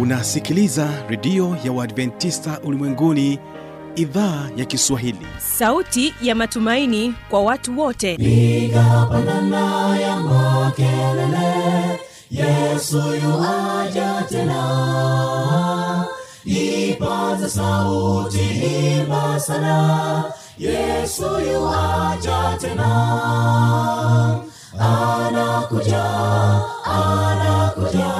unasikiliza redio ya uadventista ulimwenguni idhaa ya kiswahili. Sauti ya matumaini kwa watu wote. Piga pandana ya makelele yesu yuaja tena. Ipata sauti imba sana yesu yuaja tena. Anakuja anakuja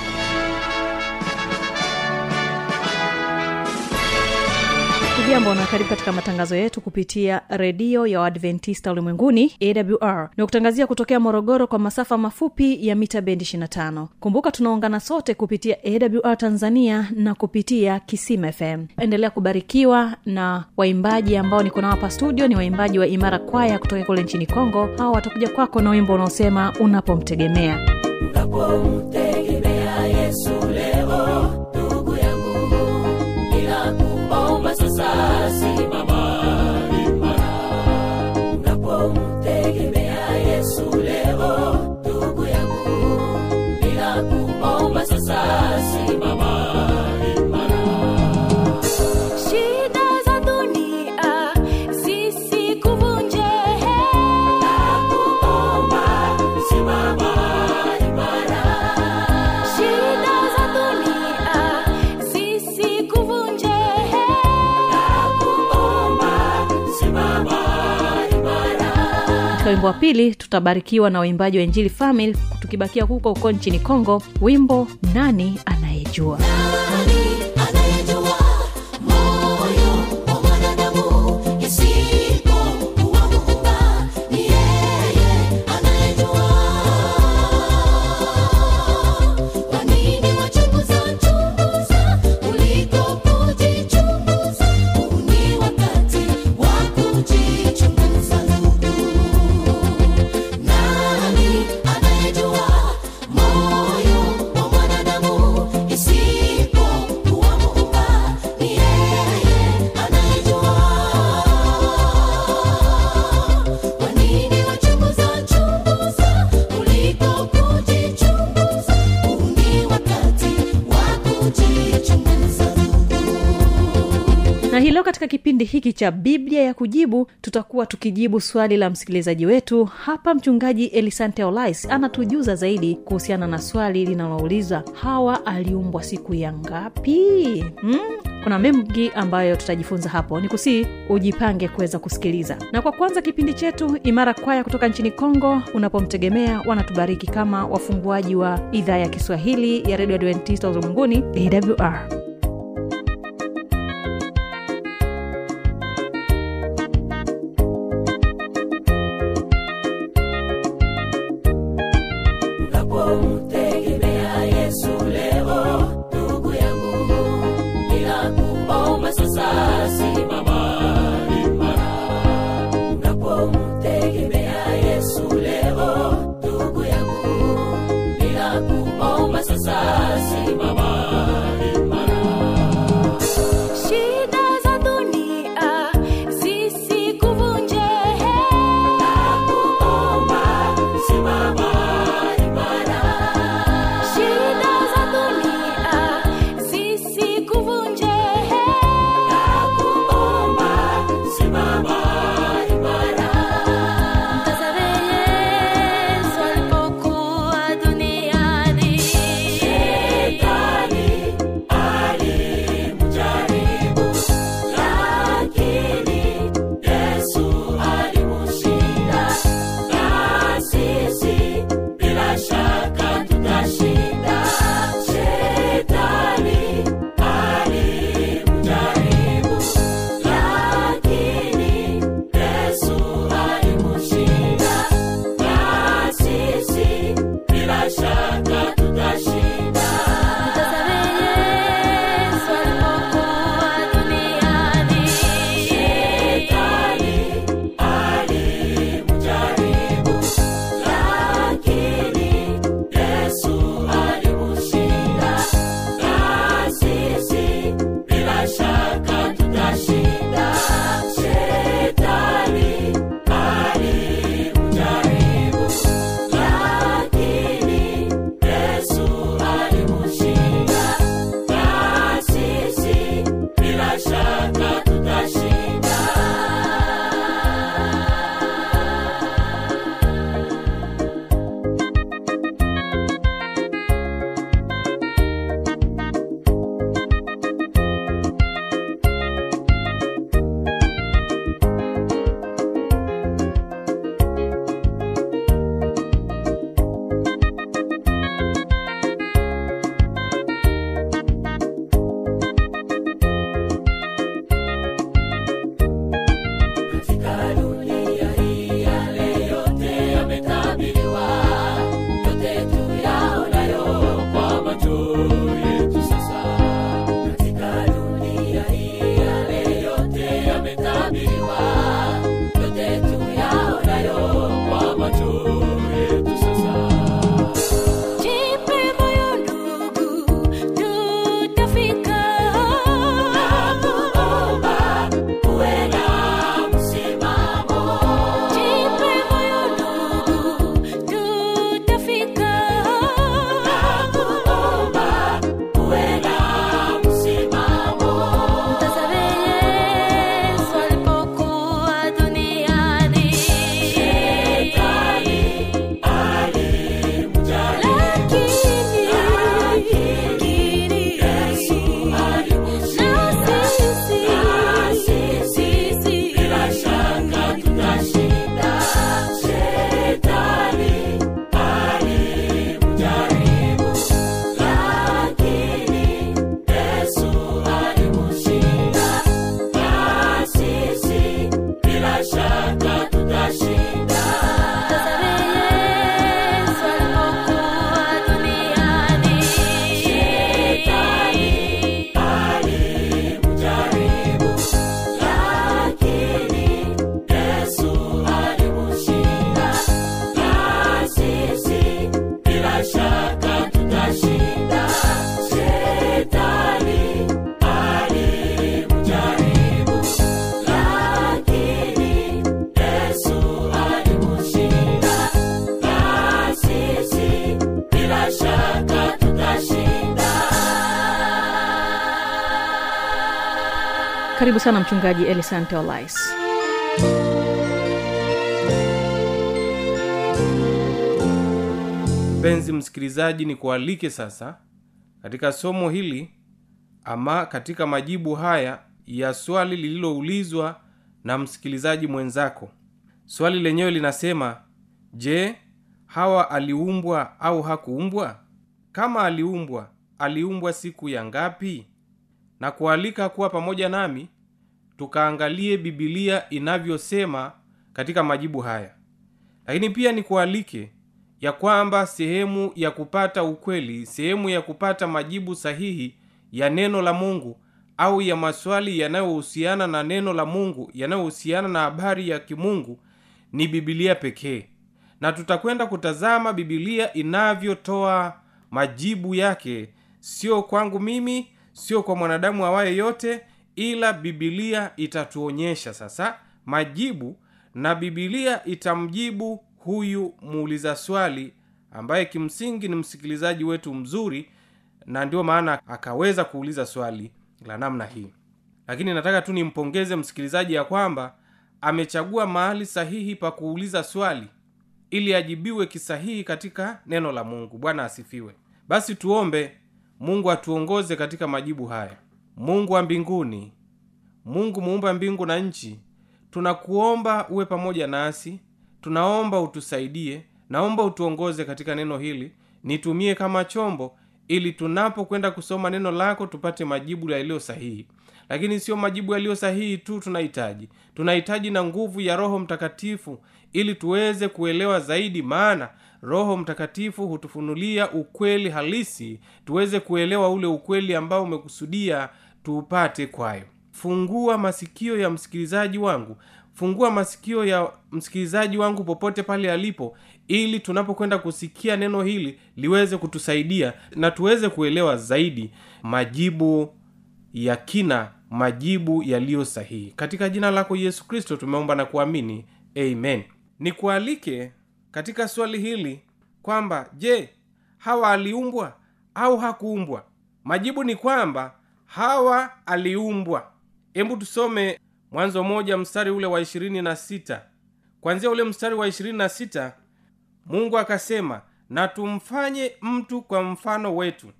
hujambo na karibu katika matangazo yetu kupitia redio ya waadventista ulimwenguni awr na kutangazia kutokea morogoro kwa masafa mafupi ya mita bendi 25 kumbuka tunaungana sote kupitia awr tanzania na kupitia kisima fm endelea kubarikiwa na waimbaji ambao niko nao hapa studio. Ni waimbaji wa imara kwaya kutoka kule nchini kongo. Hawa watakuja kwako na wimbo unaosema unapomtegemea. Unapomtegemea yesu leo wimbo wa pili tutabarikiwa na waimbaji wa injili famil tukibakia huko huko nchini congo wimbo nani anayejua katika kipindi hiki cha biblia ya kujibu tutakuwa tukijibu swali la msikilizaji wetu. Hapa mchungaji elisante olais anatujuza zaidi kuhusiana na swali linalouliza hawa aliumbwa siku ya ngapi? Hmm? kuna mengi ambayo tutajifunza hapo. Ni kusii ujipange kuweza kusikiliza. Na kwa kwanza kipindi chetu imara kwaya kutoka nchini kongo unapomtegemea wanatubariki kama wafunguaji wa idhaa ya kiswahili ya redio adventista ulimwenguni awr sana mchungaji elisante olais. Mpenzi msikilizaji ni kualike sasa katika somo hili ama katika majibu haya ya swali lililoulizwa na msikilizaji mwenzako. Swali lenyewe linasema je hawa aliumbwa au hakuumbwa? Kama aliumbwa aliumbwa siku ya ngapi? Na kualika kuwa pamoja nami tukaangalie bibilia inavyosema katika majibu haya. Lakini pia nikualike ya kwamba sehemu ya kupata ukweli sehemu ya kupata majibu sahihi ya neno la mungu au ya maswali yanayohusiana na neno la mungu yanayohusiana na habari ya kimungu ni bibilia pekee. Na tutakwenda kutazama bibilia inavyotoa majibu yake. Sio kwangu mimi sio kwa mwanadamu awaye yote ila bibilia itatuonyesha sasa majibu na bibilia itamjibu huyu muuliza swali ambaye kimsingi ni msikilizaji wetu mzuri na ndio maana akaweza kuuliza swali la namna hii. Lakini nataka tu nimpongeze msikilizaji ya kwamba amechagua mahali sahihi pa kuuliza swali ili ajibiwe kisahihi katika neno la mungu. Bwana asifiwe. Basi tuombe. Mungu atuongoze katika majibu haya mungu wa mbinguni mungu muumba mbingu na nchi tunakuomba uwe pamoja nasi tunaomba utusaidie naomba utuongoze katika neno hili nitumie kama chombo ili tunapokwenda kusoma neno lako tupate majibu yaliyo sahihi. Lakini sio majibu yaliyo sahihi tu tunahitaji tunahitaji na nguvu ya roho mtakatifu ili tuweze kuelewa zaidi maana roho mtakatifu hutufunulia ukweli halisi tuweze kuelewa ule ukweli ambao umekusudia tuupate kwayo. Fungua masikio ya msikilizaji wangu. Fungua masikio ya msikilizaji wangu popote pale alipo ili tunapokwenda kusikia neno hili liweze kutusaidia na tuweze kuelewa zaidi majibu ya kina majibu yaliyo sahihi. Katika jina lako yesu kristo tumeomba na kuamini. Amen. Nikualike katika swali hili kwamba je hawa aliumbwa au hakuumbwa? Majibu ni kwamba hawa aliumbwa. Hebu tusome mwanzo moja mstari ule wa ishirini na sita. Kwanzia ule mstari wa ishirini na sita mungu akasema na tumfanye mtu kwa mfano wetu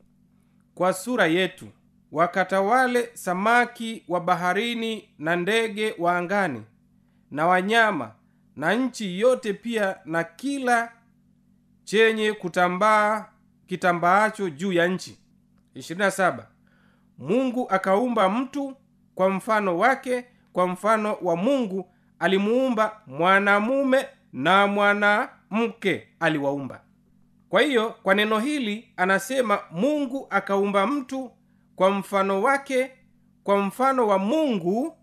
kwa sura yetu wakatawale samaki wa baharini na ndege wa angani na wanyama na nchi yote pia na kila chenye kutambaa kitambaacho juu ya nchi. 27 mungu akaumba mtu kwa mfano wake kwa mfano wa mungu alimuumba mwanamume na mwanamke aliwaumba. Kwa hiyo kwa neno hili anasema mungu akaumba mtu kwa mfano wake kwa mfano wa mungu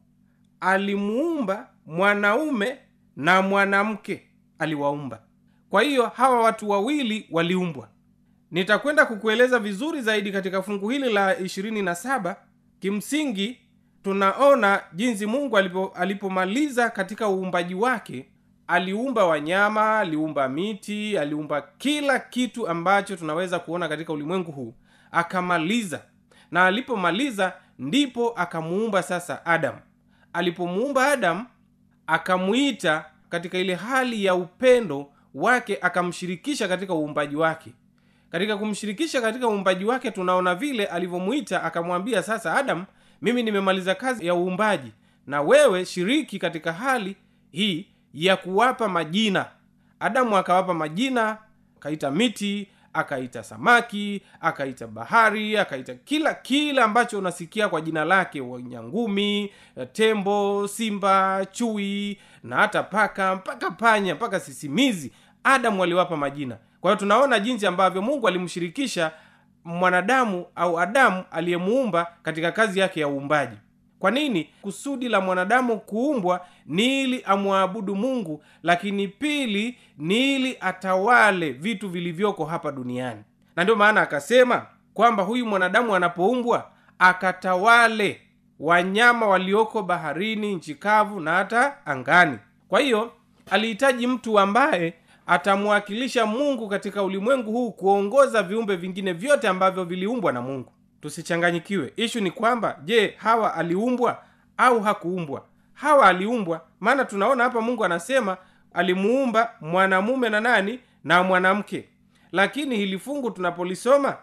alimuumba mwanaume na mwanamke aliwaumba. Kwa hiyo hawa watu wawili waliumbwa nitakwenda kukueleza vizuri zaidi katika fungu hili la 27 kimsingi tunaona jinsi mungu alipo, alipomaliza katika uumbaji wake aliumba wanyama aliumba miti aliumba kila kitu ambacho tunaweza kuona katika ulimwengu huu. Akamaliza. Na alipomaliza ndipo akamuumba sasa adamu alipomuumba adamu akamwita katika ile hali ya upendo wake akamshirikisha katika uumbaji wake katika kumshirikisha katika uumbaji wake tunaona vile alivyomuita akamwambia sasa adamu mimi nimemaliza kazi ya uumbaji na wewe shiriki katika hali hii ya kuwapa majina. Adamu akawapa majina akaita miti akaita samaki akaita bahari akaita kila kila ambacho unasikia kwa jina lake wanyangumi tembo simba chui na hata paka mpaka panya mpaka sisimizi. Adamu aliwapa majina kwa hiyo tunaona jinsi ambavyo mungu alimshirikisha mwanadamu au adamu aliyemuumba katika kazi yake ya uumbaji. Kwa nini? Kusudi la mwanadamu kuumbwa ni ili amwabudu mungu lakini pili ni ili atawale vitu vilivyoko hapa duniani. Na ndio maana akasema kwamba huyu mwanadamu anapoumbwa akatawale wanyama walioko baharini nchi kavu na hata angani. Kwa hiyo alihitaji mtu ambaye atamwakilisha mungu katika ulimwengu huu kuongoza viumbe vingine vyote ambavyo viliumbwa na mungu. Tusichanganyikiwe. Ishu ni kwamba je hawa aliumbwa au hakuumbwa? Hawa aliumbwa. Maana tunaona hapa mungu anasema alimuumba mwanamume na nani? Na mwanamke. Lakini hili fungu tunapolisoma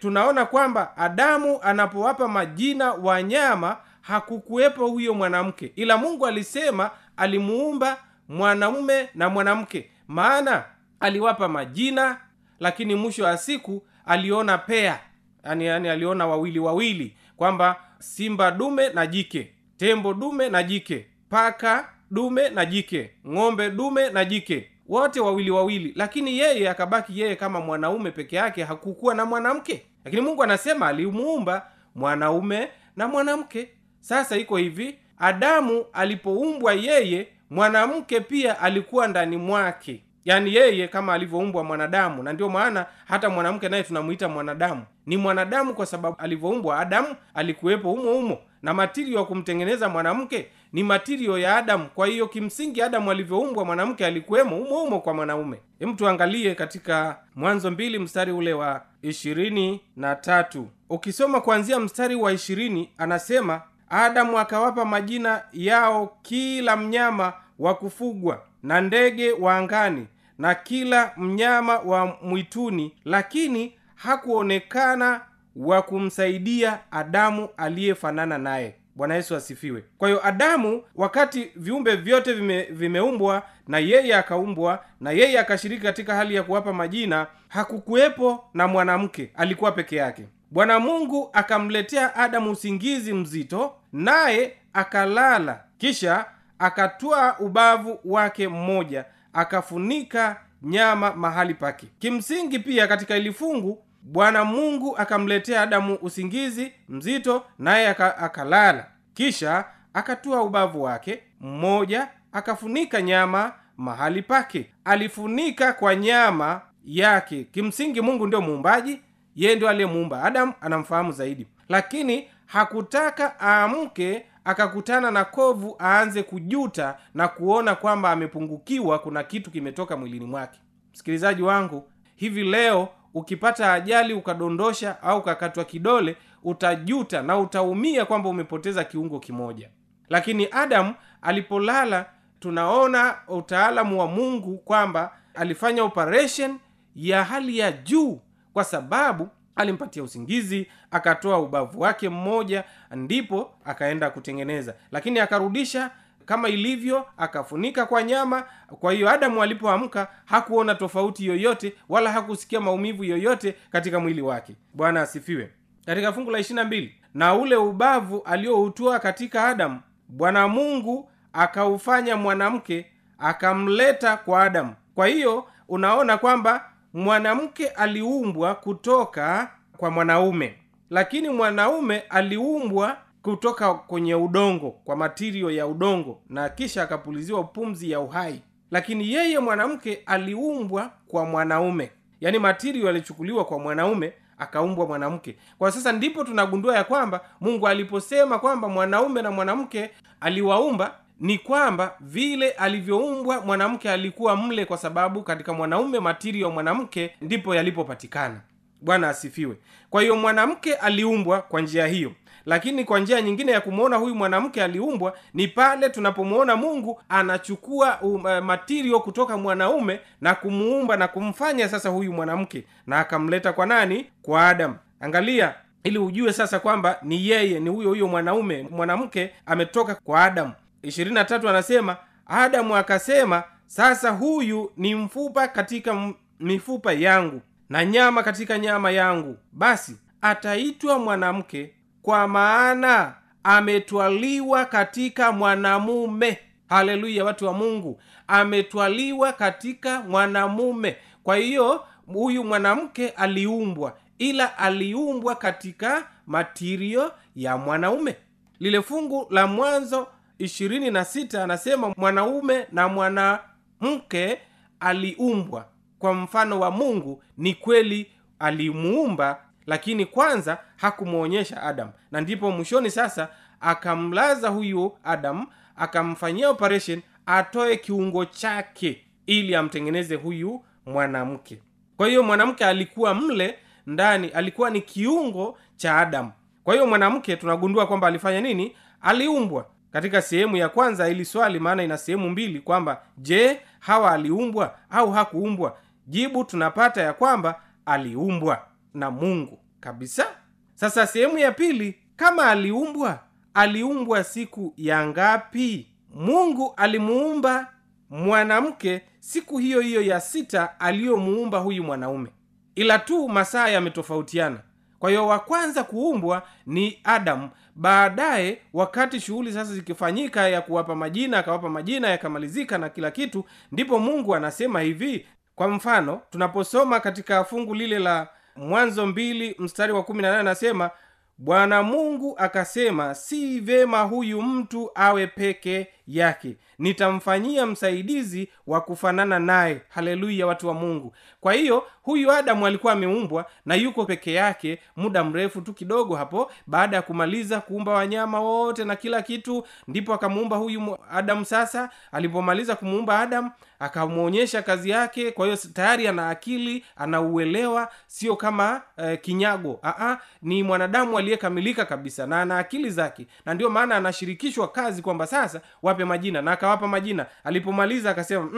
tunaona kwamba adamu anapowapa majina wanyama hakukuwepo huyo mwanamke. Ila mungu alisema alimuumba mwanamume na mwanamke maana aliwapa majina lakini mwisho wa siku aliona pea. Yani, yani aliona wawili wawili kwamba simba dume na jike tembo dume na jike paka dume na jike ng'ombe dume na jike. Wote wawili wawili. Lakini yeye akabaki yeye kama mwanaume peke yake hakukuwa na mwanamke. Lakini mungu anasema alimuumba mwanaume na mwanamke. Sasa iko hivi adamu alipoumbwa yeye mwanamke pia alikuwa ndani mwake. Yaani yeye kama alivyoumbwa mwanadamu. Na ndio maana hata mwanamke naye tunamuita mwanadamu. Ni mwanadamu kwa sababu alivyoumbwa adamu alikuwepo humo humo. Na matirio ya kumtengeneza mwanamke ni matirio ya adamu. Kwa hiyo kimsingi adamu alivyoumbwa mwanamke alikuwemo humo humo kwa mwanaume. Hem tuangalie katika mwanzo mbili mstari ule wa ishirini na tatu. Ukisoma kuanzia mstari wa ishirini anasema adamu akawapa majina yao kila mnyama wa kufugwa na ndege wa angani na kila mnyama wa mwituni lakini hakuonekana wa kumsaidia adamu aliyefanana naye. Bwana yesu asifiwe. Kwa hiyo adamu wakati viumbe vyote vime, vimeumbwa na yeye akaumbwa na yeye akashiriki katika hali ya kuwapa majina hakukuwepo na mwanamke alikuwa peke yake bwana mungu akamletea adamu usingizi mzito naye akalala. Kisha akatwaa ubavu wake mmoja akafunika nyama mahali pake. Kimsingi pia katika ili fungu bwana mungu akamletea adamu usingizi mzito naye aka, akalala. Kisha akatua ubavu wake mmoja akafunika nyama mahali pake. Alifunika kwa nyama yake. Kimsingi mungu ndio muumbaji yeye ndio aliyemuumba. Adamu anamfahamu zaidi. Lakini hakutaka aamke akakutana na kovu aanze kujuta na kuona kwamba amepungukiwa kuna kitu kimetoka mwilini mwake. Msikilizaji wangu hivi leo ukipata ajali ukadondosha au ukakatwa kidole utajuta na utaumia kwamba umepoteza kiungo kimoja. Lakini adamu alipolala tunaona utaalamu wa mungu kwamba alifanya operation ya hali ya juu kwa sababu alimpatia usingizi akatoa ubavu wake mmoja ndipo akaenda kutengeneza. Lakini akarudisha kama ilivyo akafunika kwa nyama. Kwa hiyo adamu alipoamka hakuona tofauti yoyote wala hakusikia maumivu yoyote katika mwili wake. Bwana asifiwe. Katika fungu la ishirina mbili na ule ubavu alioutoa katika adamu bwana mungu akaufanya mwanamke akamleta kwa adamu. Kwa hiyo unaona kwamba mwanamke aliumbwa kutoka kwa mwanaume. Lakini mwanaume aliumbwa kutoka kwenye udongo kwa matirio ya udongo na kisha akapuliziwa pumzi ya uhai. Lakini yeye mwanamke aliumbwa kwa mwanaume. Yaani matirio alichukuliwa kwa mwanaume akaumbwa mwanamke. Kwa sasa ndipo tunagundua ya kwamba mungu aliposema kwamba mwanaume na mwanamke aliwaumba ni kwamba vile alivyoumbwa mwanamke alikuwa mle kwa sababu katika mwanaume matirio ya mwanamke ndipo yalipopatikana. Bwana asifiwe. Kwa hiyo mwanamke aliumbwa kwa njia hiyo. Lakini kwa njia nyingine ya kumwona huyu mwanamke aliumbwa ni pale tunapomwona mungu anachukua um, uh, matirio kutoka mwanaume na kumuumba na kumfanya sasa huyu mwanamke na akamleta kwa nani? Kwa adamu. Angalia ili ujue sasa kwamba ni yeye ni huyo huyo mwanaume mwanamke ametoka kwa adamu 23 anasema adamu akasema sasa huyu ni mfupa katika mifupa yangu na nyama katika nyama yangu. Basi ataitwa mwanamke kwa maana ametwaliwa katika mwanamume. Haleluya watu wa mungu. Ametwaliwa katika mwanamume. Kwa hiyo huyu mwanamke aliumbwa ila aliumbwa katika matirio ya mwanaume. Lile fungu la mwanzo ishirini na sita anasema mwanaume na mwanamke aliumbwa. Kwa mfano wa mungu ni kweli alimuumba lakini kwanza hakumwonyesha adamu na ndipo mwishoni sasa akamlaza huyu adamu akamfanyia operation atoe kiungo chake ili amtengeneze huyu mwanamke. Kwa hiyo mwanamke alikuwa mle ndani alikuwa ni kiungo cha adamu kwa hiyo mwanamke tunagundua kwamba alifanya nini? Aliumbwa katika sehemu ya kwanza ili swali maana ina sehemu mbili kwamba je hawa aliumbwa au hakuumbwa? Jibu tunapata ya kwamba aliumbwa na mungu kabisa. Sasa sehemu ya pili kama aliumbwa aliumbwa siku ya ngapi? Mungu alimuumba mwanamke siku hiyo hiyo ya sita aliyomuumba huyu mwanaume. Ila tu masaa yametofautiana. Kwa hiyo wa kwanza kuumbwa ni adamu baadaye wakati shughuli sasa zikifanyika ya kuwapa majina akawapa majina yakamalizika na kila kitu ndipo mungu anasema hivi. Kwa mfano tunaposoma katika fungu lile la mwanzo mbili mstari wa kumi na nane anasema bwana mungu akasema si vema huyu mtu awe peke yake. Nitamfanyia msaidizi wa kufanana naye. Haleluya watu wa mungu. Kwa hiyo huyu adamu alikuwa ameumbwa na yuko peke yake muda mrefu tu kidogo hapo. Baada ya kumaliza kuumba wanyama wote na kila kitu ndipo akamuumba huyu adamu sasa. Alipomaliza kumuumba adamu akamwonyesha kazi yake. Kwa hiyo tayari ana akili anauelewa sio kama eh, kinyago. Aa, ni mwanadamu aliyekamilika kabisa na ana akili zake. Na ndio maana anashirikishwa kazi kwamba sasa wape majina. Na akawapa majina. Alipomaliza akasema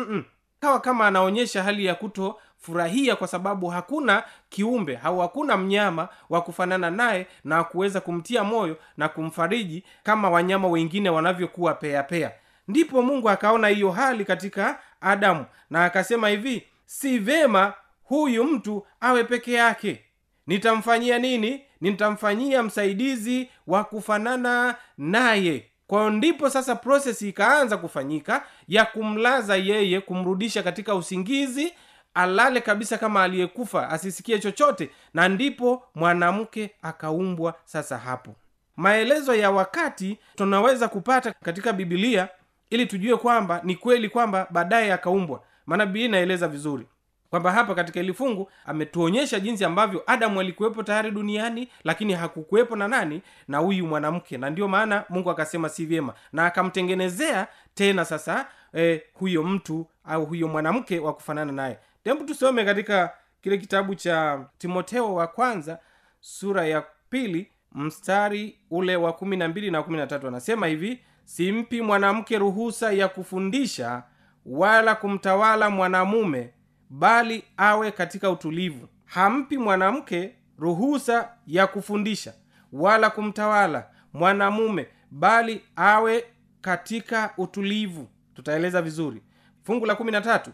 kawa kama anaonyesha hali ya kutofurahia kwa sababu hakuna kiumbe au hakuna mnyama wa kufanana naye na kuweza kumtia moyo na kumfariji kama wanyama wengine wanavyokuwa peapea ndipo mungu akaona hiyo hali katika adamu na akasema hivi si vema huyu mtu awe peke yake. Nitamfanyia nini? Nitamfanyia msaidizi wa kufanana naye kwayo ndipo sasa prosesi ikaanza kufanyika ya kumlaza yeye kumrudisha katika usingizi alale kabisa kama aliyekufa asisikie chochote na ndipo mwanamke akaumbwa sasa hapo. Maelezo ya wakati tunaweza kupata katika bibilia ili tujue kwamba ni kweli kwamba baadaye akaumbwa. Maana bibilia inaeleza vizuri kwamba hapa katika hili fungu ametuonyesha jinsi ambavyo adamu alikuwepo tayari duniani lakini hakukuwepo na nani? Na huyu mwanamke. Na ndio maana mungu akasema si vyema. Na akamtengenezea tena sasa eh, huyo mtu au huyo mwanamke wa kufanana naye. Hebu tusome katika kile kitabu cha timoteo wa kwanza sura ya pili mstari ule wa kumi na mbili na kumi na tatu. Anasema hivi simpi mwanamke ruhusa ya kufundisha wala kumtawala mwanamume bali awe katika utulivu. Hampi mwanamke ruhusa ya kufundisha wala kumtawala mwanamume bali awe katika utulivu. Tutaeleza vizuri. Fungu la kumi na tatu.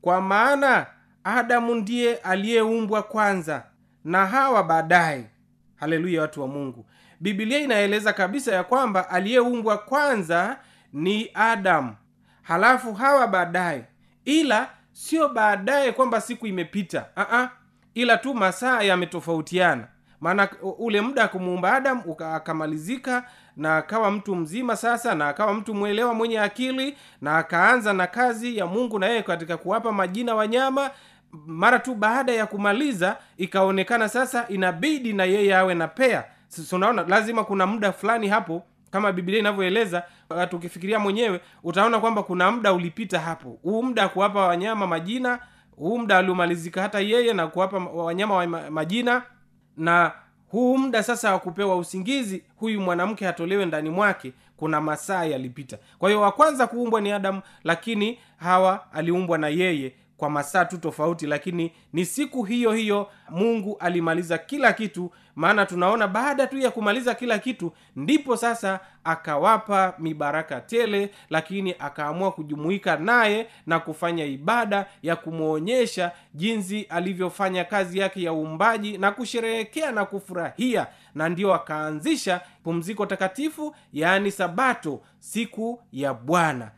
Kwa maana adamu ndiye aliyeumbwa kwanza na hawa baadaye. Haleluya watu wa mungu. Bibilia inaeleza kabisa ya kwamba aliyeumbwa kwanza ni adamu halafu hawa baadaye. Ila sio baadaye kwamba siku imepita uh-uh. ila tu masaa yametofautiana maana ule muda kumuumba adam akamalizika na akawa mtu mzima sasa na akawa mtu mwelewa mwenye akili na akaanza na kazi ya mungu na yeye katika kuwapa majina wanyama mara tu baada ya kumaliza ikaonekana sasa inabidi na yeye awe na pea unaona lazima kuna muda fulani hapo kama biblia inavyoeleza uh, tukifikiria mwenyewe utaona kwamba kuna muda ulipita hapo. Huu muda kuwapa wanyama majina huu muda aliomalizika hata yeye na kuwapa wanyama wa majina na huu muda sasa wa kupewa usingizi huyu mwanamke atolewe ndani mwake kuna masaa yalipita. Kwa hiyo wa kwanza kuumbwa ni adamu lakini hawa aliumbwa na yeye kwa masaa tu tofauti lakini ni siku hiyo hiyo mungu alimaliza kila kitu maana tunaona baada tu ya kumaliza kila kitu ndipo sasa akawapa mibaraka tele lakini akaamua kujumuika naye na kufanya ibada ya kumwonyesha jinsi alivyofanya kazi yake ya uumbaji na kusherehekea na kufurahia. Na ndio akaanzisha pumziko takatifu yaani sabato siku ya bwana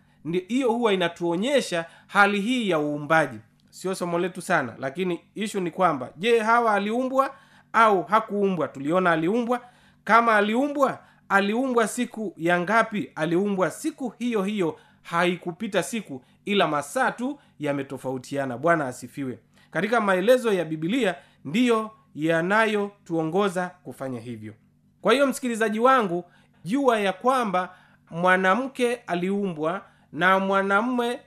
hiyo huwa inatuonyesha hali hii ya uumbaji. Sio somo letu sana lakini ishu ni kwamba je hawa aliumbwa au hakuumbwa? Tuliona aliumbwa. Kama aliumbwa aliumbwa siku ya ngapi? Aliumbwa siku hiyo hiyo haikupita siku ila masaa tu yametofautiana. Bwana asifiwe. Katika maelezo ya bibilia ndiyo yanayotuongoza kufanya hivyo. Kwa hiyo msikilizaji wangu jua ya kwamba mwanamke aliumbwa na mwanamume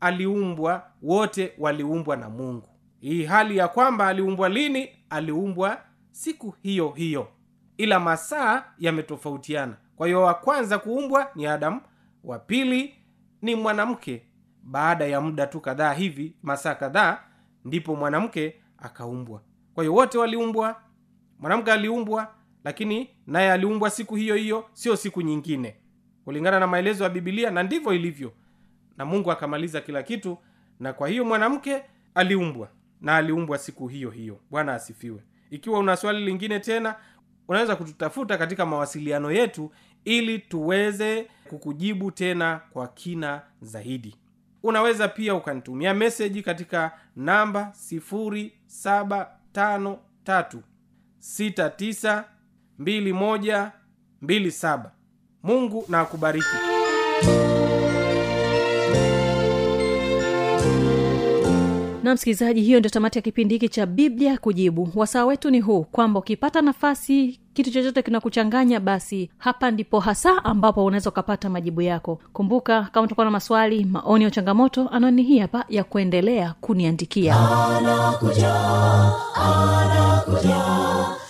aliumbwa wote waliumbwa na mungu. Hii hali ya kwamba aliumbwa lini? Aliumbwa siku hiyo hiyo. Ila masaa yametofautiana. Kwa hiyo wa kwanza kuumbwa ni adamu wa pili ni mwanamke. Baada ya muda tu kadhaa hivi masaa kadhaa ndipo mwanamke akaumbwa. Kwa hiyo wote waliumbwa. Mwanamke aliumbwa lakini naye aliumbwa siku hiyo hiyo sio siku nyingine kulingana na maelezo ya bibilia na ndivyo ilivyo. Na mungu akamaliza kila kitu na kwa hiyo mwanamke aliumbwa na aliumbwa siku hiyo hiyo. Bwana asifiwe. Ikiwa una swali lingine tena unaweza kututafuta katika mawasiliano yetu ili tuweze kukujibu tena kwa kina zaidi. Unaweza pia ukanitumia meseji katika namba 753 692127 mungu na akubariki. Na msikilizaji hiyo ndio tamati ya kipindi hiki cha biblia kujibu. Wasaa wetu ni huu kwamba ukipata nafasi kitu chochote kinakuchanganya basi hapa ndipo hasa ambapo unaweza ukapata majibu yako. Kumbuka kama utakuwa na maswali maoni ya changamoto anwani hii hapa ya kuendelea kuniandikia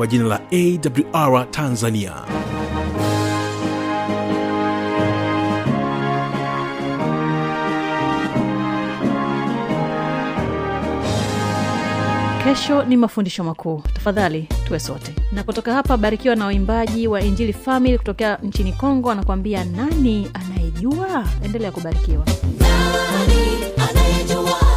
kwa jina la awr tanzania. Kesho ni mafundisho makuu. Tafadhali tuwe sote. Na kutoka hapa barikiwa na waimbaji wa injili famili kutokea nchini kongo anakuambia nani anayejua? Endelea kubarikiwa. Nani anayejua